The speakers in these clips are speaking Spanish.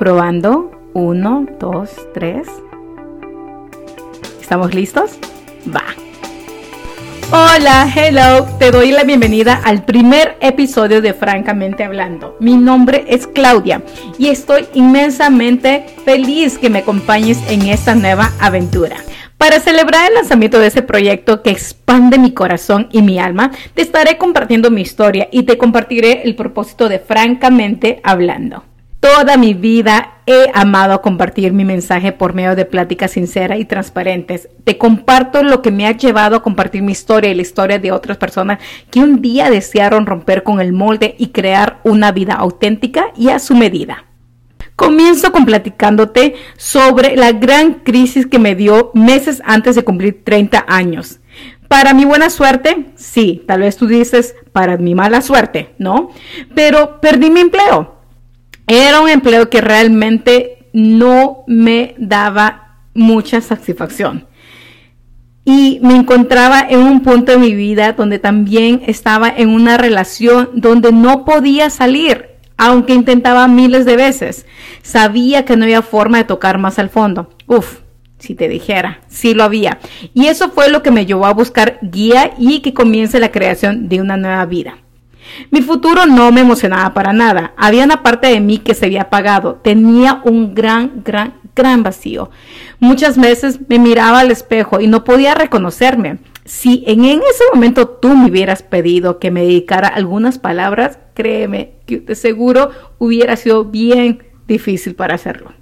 Probando. Uno, dos, tres. ¿Estamos listos? Va. Hola, hello, te doy la bienvenida al primer episodio de Francamente Hablando. Mi nombre es Claudia y estoy inmensamente feliz que me acompañes en esta nueva aventura. Para celebrar el lanzamiento de ese proyecto que expande mi corazón y mi alma, te estaré compartiendo mi historia y te compartiré el propósito de Francamente Hablando. Toda mi vida he amado compartir mi mensaje por medio de pláticas sinceras y transparentes. Te comparto lo que me ha llevado a compartir mi historia y la historia de otras personas que un día desearon romper con el molde y crear una vida auténtica y a su medida. Comienzo con platicándote sobre la gran crisis que me dio meses antes de cumplir 30 años. Para mi buena suerte, sí, tal vez tú dices, para mi mala suerte, ¿no? Pero perdí mi empleo era un empleo que realmente no me daba mucha satisfacción. Y me encontraba en un punto de mi vida donde también estaba en una relación donde no podía salir, aunque intentaba miles de veces. Sabía que no había forma de tocar más al fondo. Uf, si te dijera, sí lo había. Y eso fue lo que me llevó a buscar guía y que comience la creación de una nueva vida. Mi futuro no me emocionaba para nada. Había una parte de mí que se había apagado. Tenía un gran, gran, gran vacío. Muchas veces me miraba al espejo y no podía reconocerme. Si en, ese momento tú me hubieras pedido que me dedicara algunas palabras, créeme que de seguro hubiera sido bien difícil para hacerlo.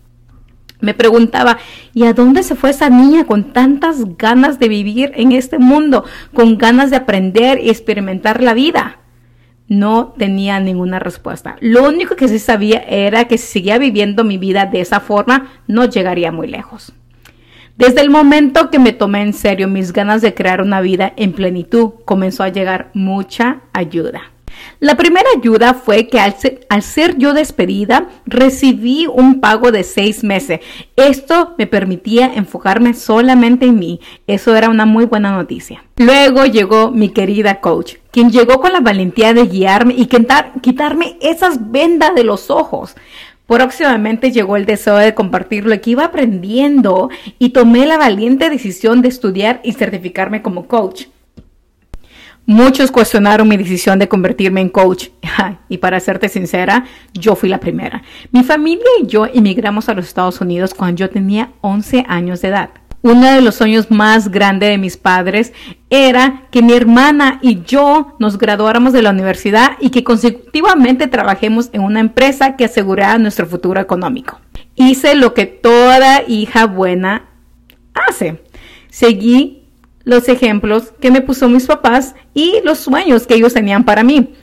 Me preguntaba, ¿y a dónde se fue esa niña con tantas ganas de vivir en este mundo, con ganas de aprender y experimentar la vida? No tenía ninguna respuesta. Lo único que sí sabía era que si seguía viviendo mi vida de esa forma, no llegaría muy lejos. Desde el momento que me tomé en serio mis ganas de crear una vida en plenitud, comenzó a llegar mucha ayuda. La primera ayuda fue que al ser, yo despedida, recibí un pago de seis meses. Esto me permitía enfocarme solamente en mí. Eso era una muy buena noticia. Luego llegó mi querida coach, quien llegó con la valentía de guiarme y quitarme esas vendas de los ojos. Próximamente llegó el deseo de compartir lo que iba aprendiendo y tomé la valiente decisión de estudiar y certificarme como coach. Muchos cuestionaron mi decisión de convertirme en coach y para serte sincera, yo fui la primera. Mi familia y yo emigramos a los Estados Unidos cuando yo tenía 11 años de edad. Uno de los sueños más grandes de mis padres era que mi hermana y yo nos graduáramos de la universidad y que consecutivamente trabajemos en una empresa que asegurara nuestro futuro económico. Hice lo que toda hija buena hace. Seguí los ejemplos que me puso mis papás y los sueños que ellos tenían para mí.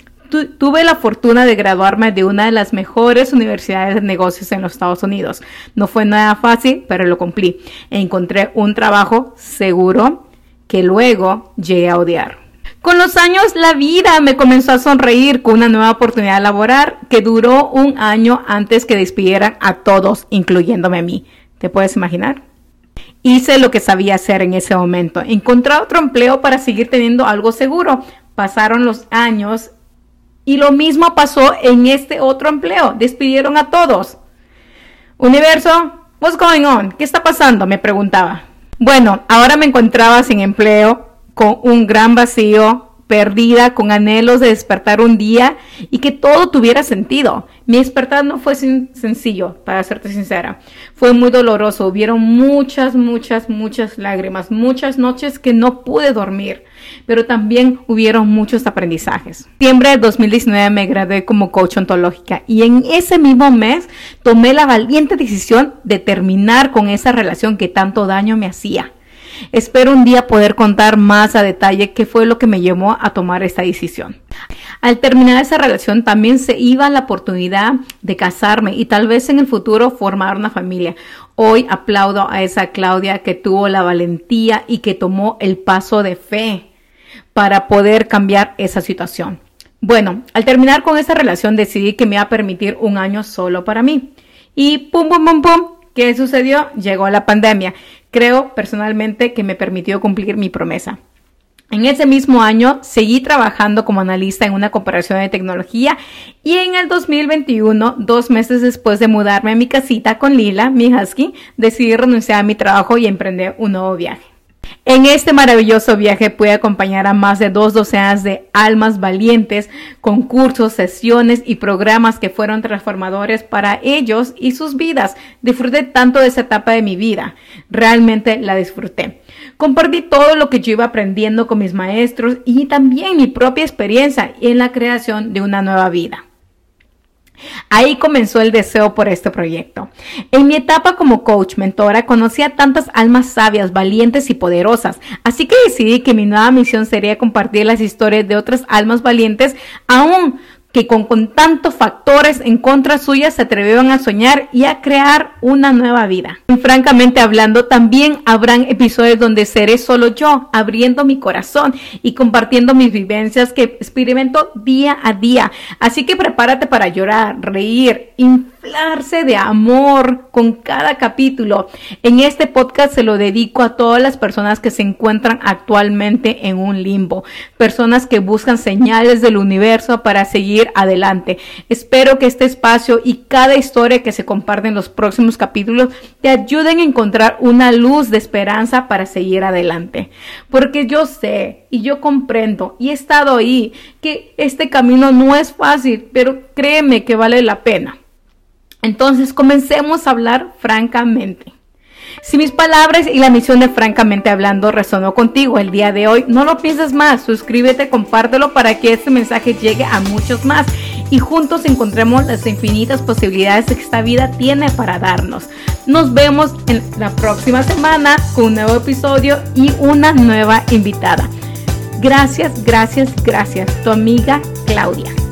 Tuve la fortuna de graduarme de una de las mejores universidades de negocios en los Estados Unidos. No fue nada fácil, pero lo cumplí. encontré un trabajo seguro que luego llegué a odiar. Con los años la vida me comenzó a sonreír con una nueva oportunidad laboral que duró un año antes que despidieran a todos, incluyéndome a mí. ¿Te puedes imaginar? Hice lo que sabía hacer en ese momento. Encontré otro empleo para seguir teniendo algo seguro. Pasaron los años y lo mismo pasó en este otro empleo. Despidieron a todos. Universo, what's going on? ¿Qué está pasando? Me preguntaba. Bueno, ahora me encontraba sin empleo, con un gran vacío, perdida, con anhelos de despertar un día y que todo tuviera sentido. Mi despertar no fue sencillo, para serte sincera. Fue muy doloroso. Hubieron muchas, muchas, muchas lágrimas, muchas noches que no pude dormir, pero también hubieron muchos aprendizajes. En septiembre de 2019 me gradué como coach ontológica y en ese mismo mes tomé la valiente decisión de terminar con esa relación que tanto daño me hacía. Espero un día poder contar más a detalle qué fue lo que me llevó a tomar esta decisión. Al terminar esa relación también se iba la oportunidad de casarme y tal vez en el futuro formar una familia. Hoy aplaudo a esa Claudia que tuvo la valentía y que tomó el paso de fe para poder cambiar esa situación. Bueno, al terminar con esa relación decidí que me iba a permitir un año solo para mí. Y pum, pum, pum, pum, ¿qué sucedió? Llegó la pandemia creo personalmente que me permitió cumplir mi promesa. En ese mismo año seguí trabajando como analista en una cooperación de tecnología y en el 2021, dos meses después de mudarme a mi casita con Lila, mi husky, decidí renunciar a mi trabajo y emprender un nuevo viaje. En este maravilloso viaje pude acompañar a más de dos docenas de almas valientes, con cursos, sesiones y programas que fueron transformadores para ellos y sus vidas. Disfruté tanto de esa etapa de mi vida. Realmente la disfruté. Compartí todo lo que yo iba aprendiendo con mis maestros y también mi propia experiencia en la creación de una nueva vida. Ahí comenzó el deseo por este proyecto. En mi etapa como coach mentora conocí a tantas almas sabias, valientes y poderosas, así que decidí que mi nueva misión sería compartir las historias de otras almas valientes aún que con, tantos factores en contra suya se atrevieron a soñar y a crear una nueva vida. Y francamente hablando, también habrán episodios donde seré solo yo, abriendo mi corazón y compartiendo mis vivencias que experimento día a día. Así que prepárate para llorar, reír, de amor con cada capítulo. En este podcast se lo dedico a todas las personas que se encuentran actualmente en un limbo, personas que buscan señales del universo para seguir adelante. Espero que este espacio y cada historia que se comparte en los próximos capítulos te ayuden a encontrar una luz de esperanza para seguir adelante. Porque yo sé y yo comprendo y he estado ahí que este camino no es fácil, pero créeme que vale la pena. Entonces, comencemos a hablar francamente. Si mis palabras y la misión de Francamente Hablando resonó contigo el día de hoy, no lo pienses más, suscríbete, compártelo para que este mensaje llegue a muchos más y juntos encontremos las infinitas posibilidades que esta vida tiene para darnos. Nos vemos en la próxima semana con un nuevo episodio y una nueva invitada. Gracias, gracias, gracias. Tu amiga Claudia.